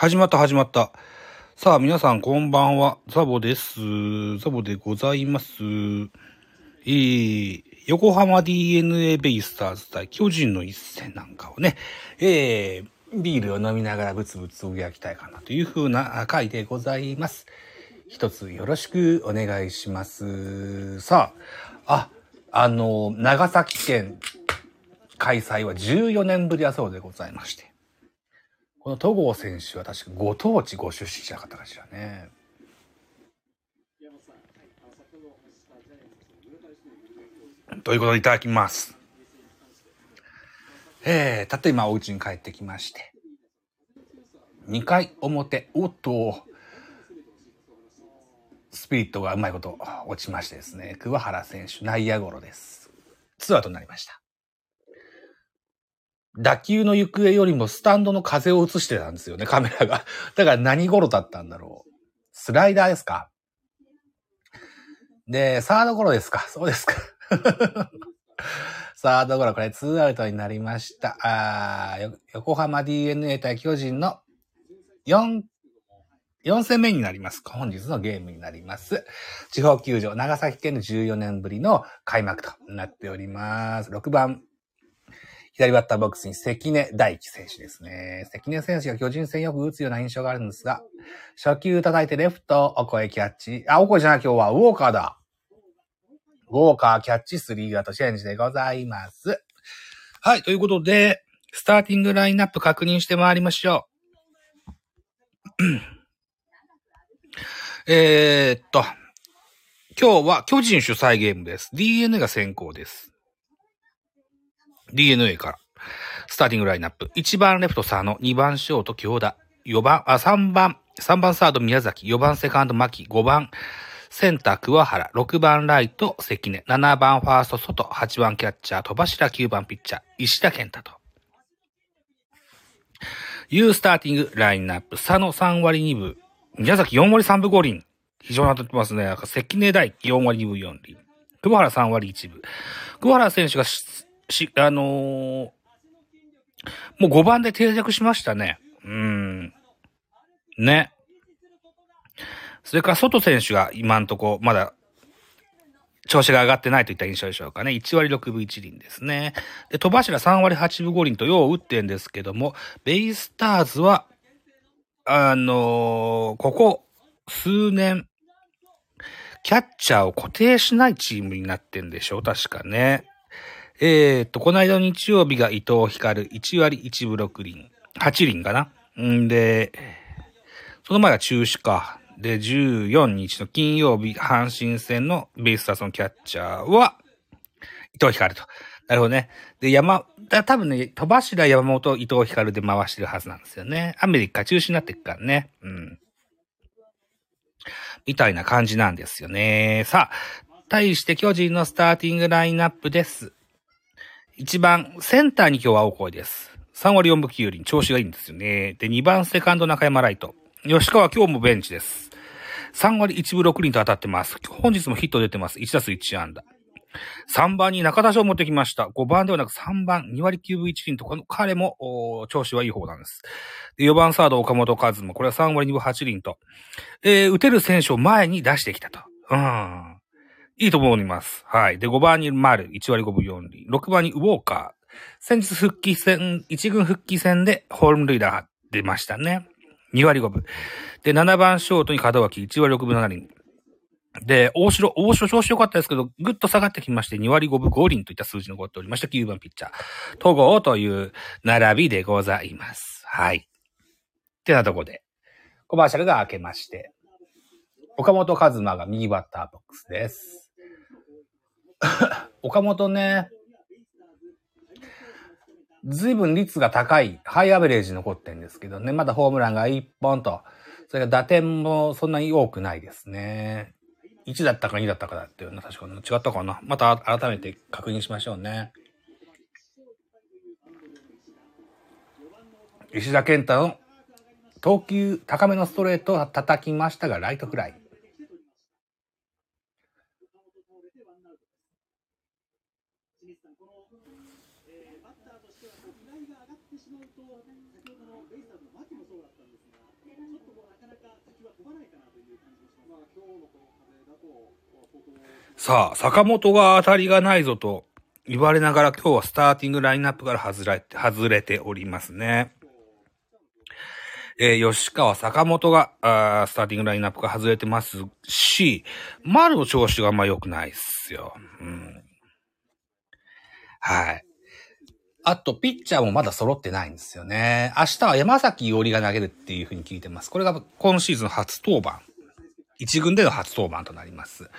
始まった始まった。さあ、皆さんこんばんは。ザボです。ザボでございます。えー、横浜 DNA ベイスターズ対巨人の一戦なんかをね、えー、ビールを飲みながらブツブツつぶやきたいかなという風な回でございます。一つよろしくお願いします。さあ、あ、あの、長崎県開催は14年ぶりだそうでございまして。この戸郷選手は確かご当地ご出身者の方かしらね。ということでいただきます。えー、たった今お家に帰ってきまして。2回表、おっと、スピリットがうまいこと落ちましてですね、桑原選手内野ゴロです。ツアウトになりました。打球の行方よりもスタンドの風を映してたんですよね、カメラが。だから何ゴロだったんだろう。スライダーですか？で、サードゴロですか？そうですか。サードゴロ、これツーアウトになりました。あ横浜 DNA 対巨人の4、4戦目になります。本日のゲームになります。地方球場、長崎県の14年ぶりの開幕となっております。6番、左バッターボックスに関根大輝選手ですね。関根選手が巨人戦よく打つような印象があるんですが、初球叩いてレフト、お声キャッチ。あ、お声じゃない今日はウォーカーだ。ウォーカーキャッチスリーアウトチェンジでございます。はい、ということで、スターティングラインナップ確認してまいりましょう。えーっと、今日は巨人主催ゲームです。DNA が先行です。DNA から。スターティングラインナップ。1番レフト佐野、2番ショート京田、4番、あ、3番、3番サード宮崎、4番セカンド牧、5番センター桑原、6番ライト関根、7番ファースト外、8番キャッチャー戸柱、9番ピッチャー石田健太と。いうスターティングラインナップ。佐野3割2分、宮崎4割3分5厘。非常に当たってますね。関根大4割2分4厘。桑原3割1分。桑原選手がし、あのーもう5番で定着しましたね。うん。ね。それから、外選手が今んとこ、まだ、調子が上がってないといった印象でしょうかね。1割6分1厘ですね。で、戸柱3割8分5厘とよう打ってんですけども、ベイスターズは、あのーここ数年、キャッチャーを固定しないチームになってんでしょ確かね。えー、っと、この間の日曜日が伊藤光1割1分6厘。8厘かなんで、その前は中止か。で、14日の金曜日、阪神戦のベイスターズのキャッチャーは、伊藤光と。なるほどね。で、山、だ多分ね、戸柱山本伊藤光で回してるはずなんですよね。アメリカ中止になっていくからね。うん。みたいな感じなんですよね。さあ、対して巨人のスターティングラインナップです。1番、センターに今日は青声です。3割4分9厘、調子がいいんですよね。で、2番、セカンド中山ライト。吉川今日もベンチです。3割1分6厘と当たってます。本日もヒット出てます。1打数1安打。3番に中田翔を持ってきました。5番ではなく3番、2割9分1厘と、この彼も、調子はいい方なんです。で4番サード岡本和真。これは3割2分8厘と、えー、打てる選手を前に出してきたと。うん。いいと思います。はい。で、5番に丸、1割5分4厘。6番にウォーカー。先日復帰戦、1軍復帰戦でホームルイダー出ましたね。2割5分。で、7番ショートに門脇、1割6分7厘。で、大城、大城調子良かったですけど、ぐっと下がってきまして、2割5分5厘といった数字残っておりました、9番ピッチャー。戸郷という並びでございます。はい。ってなとこで、コマーシャルが開けまして、岡本和真が右バッターボックスです。岡本ね、ずいぶん率が高い、ハイアベレージ残ってるんですけどね、まだホームランが1本と、それから打点もそんなに多くないですね。1だったか2だったかだっていうのは確かに違ったかな。また改めて確認しましょうね。石田健太の投球高めのストレートを叩きましたが、ライトフライ。清水さん、この、えー、バッターとしてはこうが上がってしまうと、先ほどのベイスターズの牧もそうだったんですが、ちょっとうなかなか先は飛ばないかなという感じもします。まあ、今日のこの、さあ、坂本が当たりがないぞと言われながら今日はスターティングラインナップから外れて、外れておりますね。えー、吉川、坂本が、あスターティングラインナップが外れてますし、丸の調子があんま良くないっすよ。うん。はい。あと、ピッチャーもまだ揃ってないんですよね。明日は山崎伊織が投げるっていうふうに聞いてます。これが今シーズン初登板。一軍での初登板となります。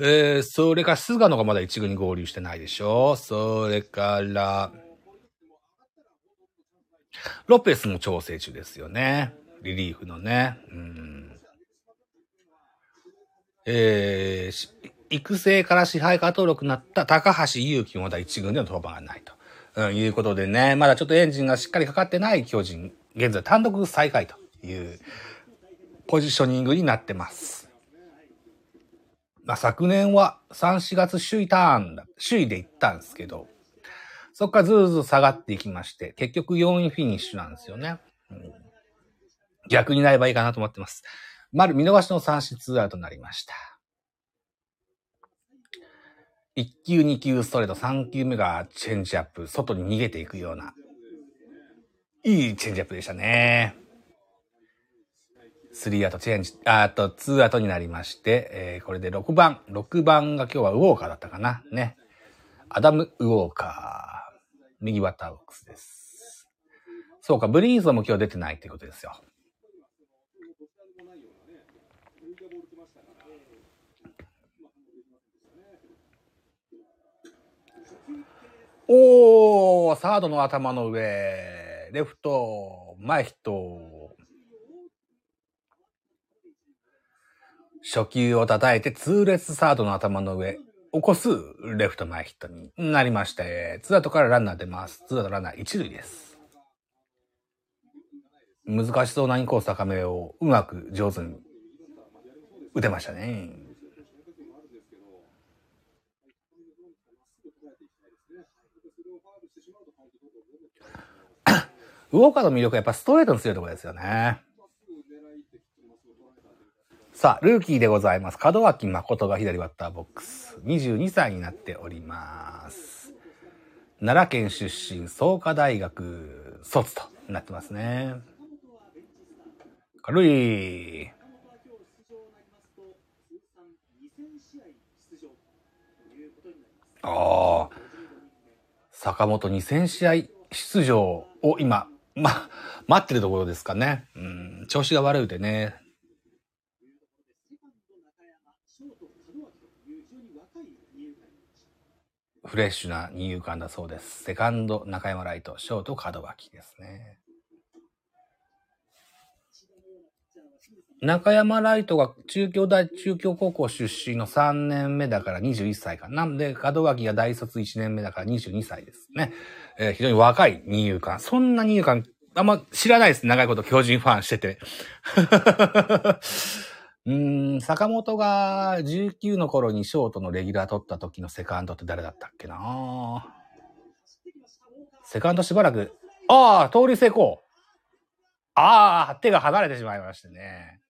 えー、それから菅野がまだ一軍に合流してないでしょそれから、ロペスも調整中ですよね。リリーフのね。うん。えー、育成から支配下登録になった高橋祐希もまだ一軍での登板がないと、うん、いうことでね、まだちょっとエンジンがしっかりかかってない巨人、現在単独最下位というポジショニングになってます。まあ、昨年は3、4月首位ターンだ、首位で行ったんですけど、そっからずーずー下がっていきまして、結局4位フィニッシュなんですよね。うん、逆になればいいかなと思ってます。丸見逃しの三振ツアウトになりました。1球2球ストレート、3球目がチェンジアップ、外に逃げていくような、いいチェンジアップでしたね。3アウトチェンジ、あと2アウトになりまして、えー、これで6番、6番が今日はウォーカーだったかな。ね。アダム・ウォーカー。右バッターボックスです。そうか、ブリーズも今日出てないってことですよ。おー、サードの頭の上、レフト、前ヒット、初球を叩いて痛烈サードの頭の上、起こすレフト前ヒットになりまして、ツーアウトからランナー出ます。ツーアウトランナー一塁です。難しそうなインコース高めをうまく上手に打てましたね。ウォーカーの魅力はやっぱストレートの強いところですよね。さあ、ルーキーでございます。門脇誠が左バッターボックス。22歳になっております。奈良県出身、創価大学卒となってますね。軽い。ああ。坂本2000試合出場を今、ま、待ってるところですかね。うん、調子が悪いでね、フレッシュな二遊間だそうです。セカンド、中山ライト、ショート、門脇ですね。中山ライトが中京大、中京高校出身の3年目だから21歳かなんで、門脇が大卒1年目だから22歳ですね。えー、非常に若い二遊間。そんな二遊間、あんま知らないです。長いこと巨人ファンしてて。うん、坂本が19の頃にショートのレギュラー取った時のセカンドって誰だったっけなセカンドしばらく、ああ、通り成功。ああ、手が離れてしまいましてね。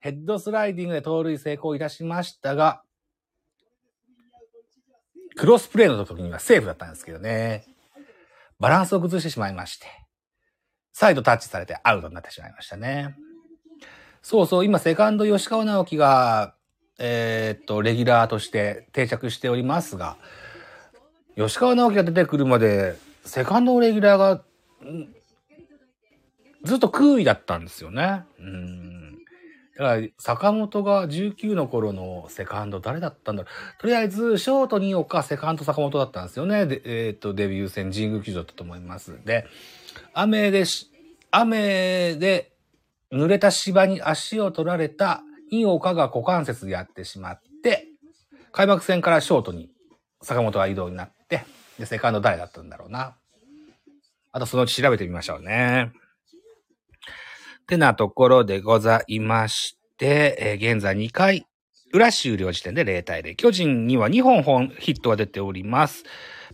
ヘッドスライディングで盗塁成功いたしましたが、クロスプレーの時にはセーフだったんですけどね。バランスを崩してしまいまして、サイドタッチされてアウトになってしまいましたね。そうそう、今、セカンド吉川直樹が、えー、っと、レギュラーとして定着しておりますが、吉川直樹が出てくるまで、セカンドレギュラーが、ずっと空位だったんですよね。うん。だから、坂本が19の頃のセカンド誰だったんだろう。とりあえず、ショート2岡、セカンド坂本だったんですよね。でえー、っと、デビュー戦、神宮球場だったと思います。で、雨でし、雨で、濡れた芝に足を取られた井岡が股関節でやってしまって、開幕戦からショートに坂本が移動になって、で、セカンド誰だったんだろうな。あとそのうち調べてみましょうね。ってなところでございまして、えー、現在2回裏終了時点で0対0。巨人には2本本ヒットが出ております。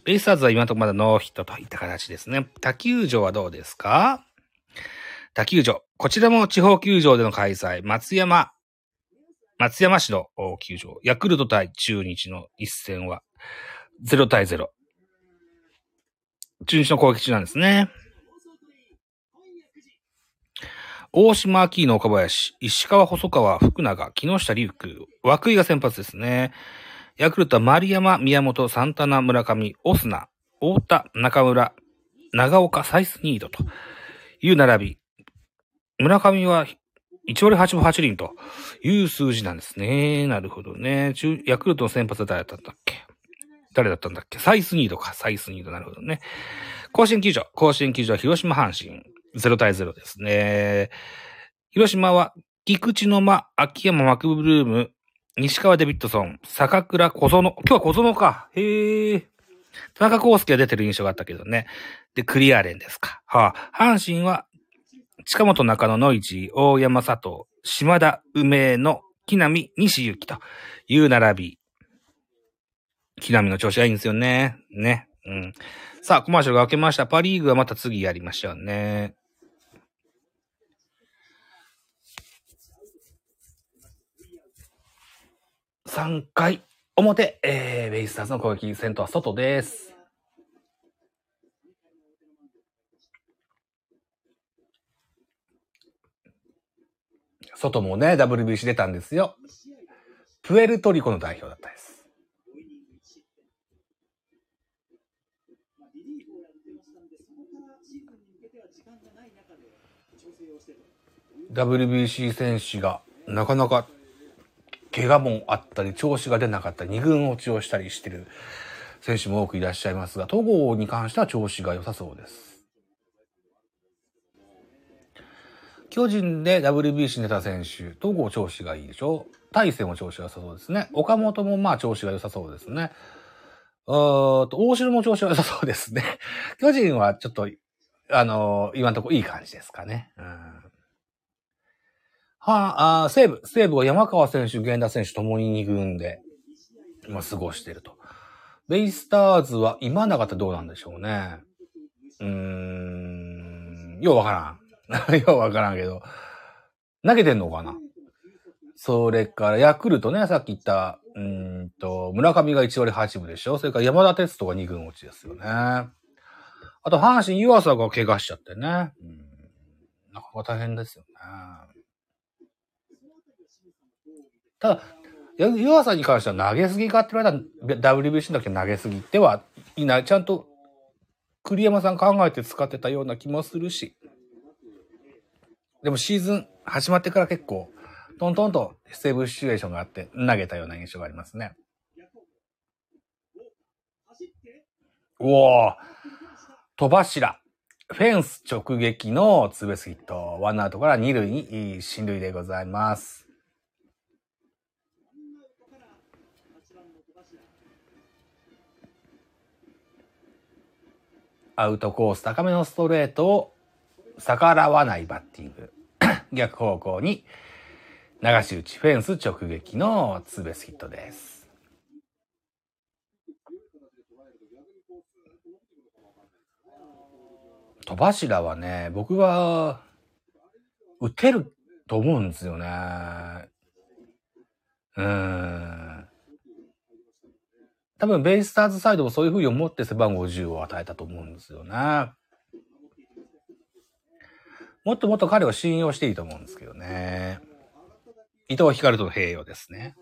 ベイスターズは今のところまだノーヒットといった形ですね。他球場はどうですか？他球場。こちらも地方球場での開催。松山、松山市の球場、ヤクルト対中日の一戦は0対0。中日の攻撃中なんですね。大島秋の岡林、石川細川、福永、木下隆空、涌井が先発ですね。ヤクルトは丸山、宮本、サンタナ、村上、オスナ、太田、中村、長岡、サイスニードという並び。村上は1割8分8厘という数字なんですね。なるほどね。中、ヤクルトの先発は誰だったんだっけ？誰だったんだっけ？サイスニードか。サイスニード。なるほどね。甲子園球場。甲子園球場、広島阪神。0対0ですね。広島は、菊池の間、秋山マクブルーム、西川デビッドソン、坂倉小園。今日は小園か。へえ。田中康介が出てる印象があったけどね。で、クリアレンですか。はあ、阪神は、近本中野ノイジー、大山佐藤、島田梅の木並西行きという並び。木並の調子がいいんですよね。ね。うん。さあ、コマーシャルが明けました。パリーグはまた次やりましょうね。3回表、えー、ベイスターズの攻撃、先頭は外です。外もね、WBC 出たんですよ。プエルトリコの代表だった WBC 選手がなかなか怪我もあったり、調子が出なかったり、二軍落ちをしたりしてる選手も多くいらっしゃいますが、戸郷に関しては調子が良さそうです。巨人で WBC に出た選手、戸郷調子がいいでしょ？大勢も調子が良さそうですね。岡本もまあ調子が良さそうですね。うーと、大城も調子が良さそうですね。巨人はちょっと、あのー、今のところいい感じですかね。うんはあ、西武、西武は山川選手、源田選手ともに2軍で、まあ、過ごしてると。ベイスターズは今永ってどうなんでしょうね。うーん、ようわからん。ようわからんけど。投げてんのかなそれからヤクルトね、さっき言った、うんと、村上が1割8分でしょそれから山田哲人が2軍落ちですよね。あと、阪神湯浅が怪我しちゃってね。うん、なかなか大変ですよね。ただ、弱さに関しては投げすぎかって言われたら WBC だけ投げすぎてはいない。ちゃんと栗山さん考えて使ってたような気もするし。でもシーズン始まってから結構トントンとセーブシチュエーションがあって投げたような印象がありますね。おお戸柱。フェンス直撃のツーベースヒット。ワンアウトから二塁に進塁でございます。アウトコース高めのストレートを逆らわないバッティング。逆方向に流し打ち、フェンス直撃のツーベースヒットです。戸柱はね、僕は打てると思うんですよね。うん。多分ベイスターズサイドもそういうふうに思って背番号10を与えたと思うんですよね。もっともっと彼を信用していいと思うんですけどね。伊藤光との併用ですね。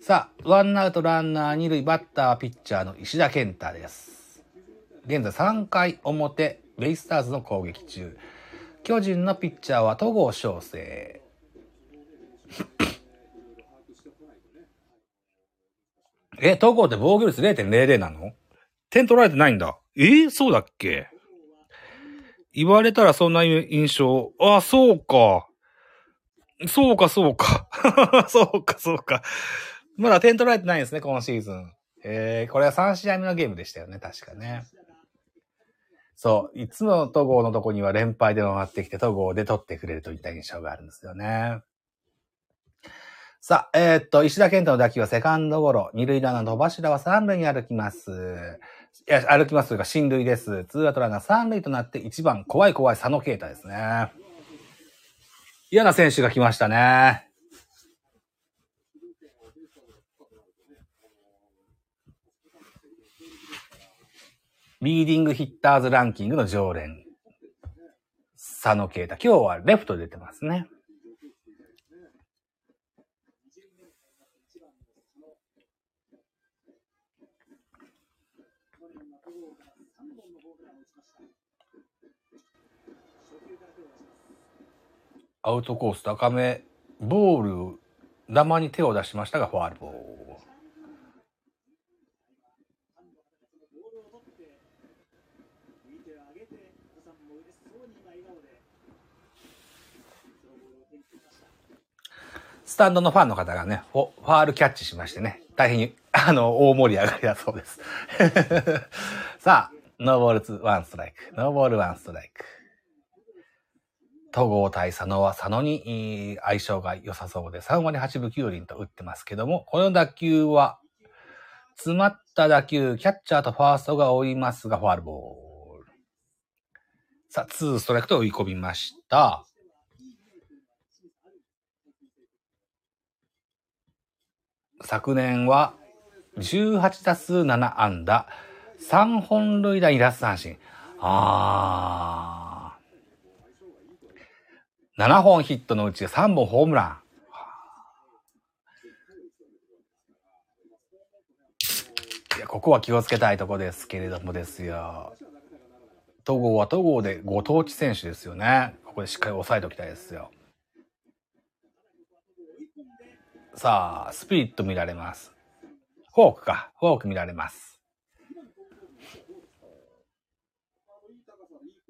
さあ、ワンアウトランナー二塁バッターピッチャーの石田健太です。現在3回表、ベイスターズの攻撃中。巨人のピッチャーは戸郷翔征。え、東郷って防御率0.00なの？点取られてないんだ。えー、そうだっけ？言われたらそんな印象。あ、そうか。そうか、そうか。そうか、そうか。まだ点取られてないんですね、今シーズン。えー、これは3試合目のゲームでしたよね、確かね。そう。いつも戸郷のとこには連敗で回ってきて、戸郷で取ってくれるといった印象があるんですよね。さあ、えー、っと、石田健太の打球はセカンドゴロ。二塁ランナーの戸柱は三塁に歩きます。いや、歩きますというか、進塁です。ツーアウトランナー三塁となって一番、怖い怖い佐野啓太ですね。嫌な選手が来ましたね。リーディングヒッターズランキングの常連。佐野啓太。今日はレフト出てますね。アウトコース高め、ボール、玉に手を出しましたが、ファールボール。スタンドのファンの方がね、ファールキャッチしましてね、大変に、あの、大盛り上がりだそうです。さあ、ノーボールツーワンストライク。ノーボールワンストライク。戸郷対佐野は佐野に相性が良さそうで3割8分9厘と打ってますけども、この打球は、詰まった打球、キャッチャーとファーストが追いますが、ファールボール。さあ、2ストライクと追い込みました。昨年は18打数7安打、3本塁打2奪三振。あー。7本ヒットのうち3本ホームラン。いや、ここは気をつけたいとこですけれどもですよ。戸郷は戸郷でご当地選手ですよね。ここでしっかり押さえておきたいですよ。さあ、スピリット見られます。フォークか。フォーク見られます。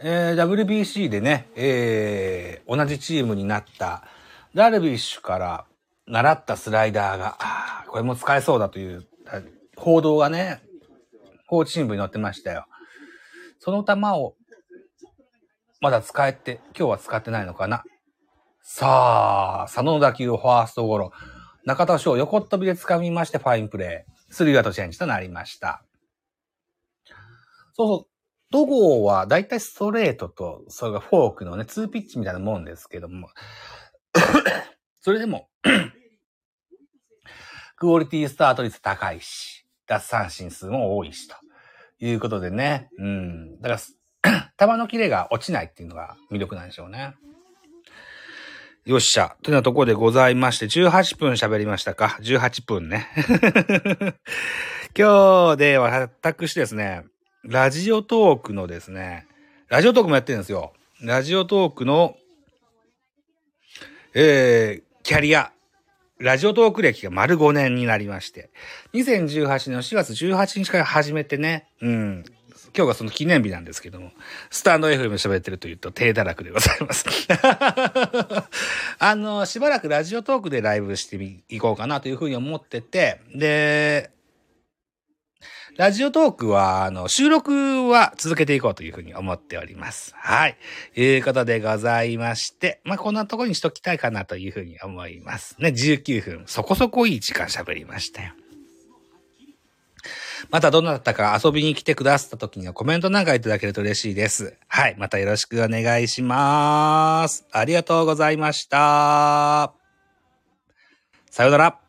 えー、WBC でね、えー、同じチームになったダルビッシュから習ったスライダーが、これも使えそうだという報道がね、高知新聞に載ってましたよ。その球を、まだ使えて、今日は使ってないのかな。さあ、佐野の打球をファーストゴロ。中田翔横っ飛びで掴みましてファインプレー。スリーアウトチェンジとなりました。そうそう。戸郷はだいたいストレートと、それがフォークのね、ツーピッチみたいなもんですけども。それでも クオリティスタート率高いし。奪三振数も多いし、ということでね。うん。だから、球のキレが落ちないっていうのが魅力なんでしょうね。よっしゃ。というようなところでございまして、18分喋りましたか ?18 分ね。今日では私ですね、ラジオトークのですね、ラジオトークもやってるんですよ。ラジオトークの、えー、キャリアラジオトーク歴が丸5年になりまして、2018年の4月18日から始めてね、うん、今日がその記念日なんですけども、スタンド FM 喋ってるというと低堕落でございます。あの、しばらくラジオトークでライブしていこうかなというふうに思ってて、で、ラジオトークは、あの、収録は続けていこうというふうに思っております。はい。いうことでございまして、まあ、こんなとこにしときたいかなというふうに思いますね。19分。そこそこいい時間喋りましたよ。またどなたか遊びに来てくださった時にはコメントなんかいただけると嬉しいです。はい。またよろしくお願いします。ありがとうございました。さようなら。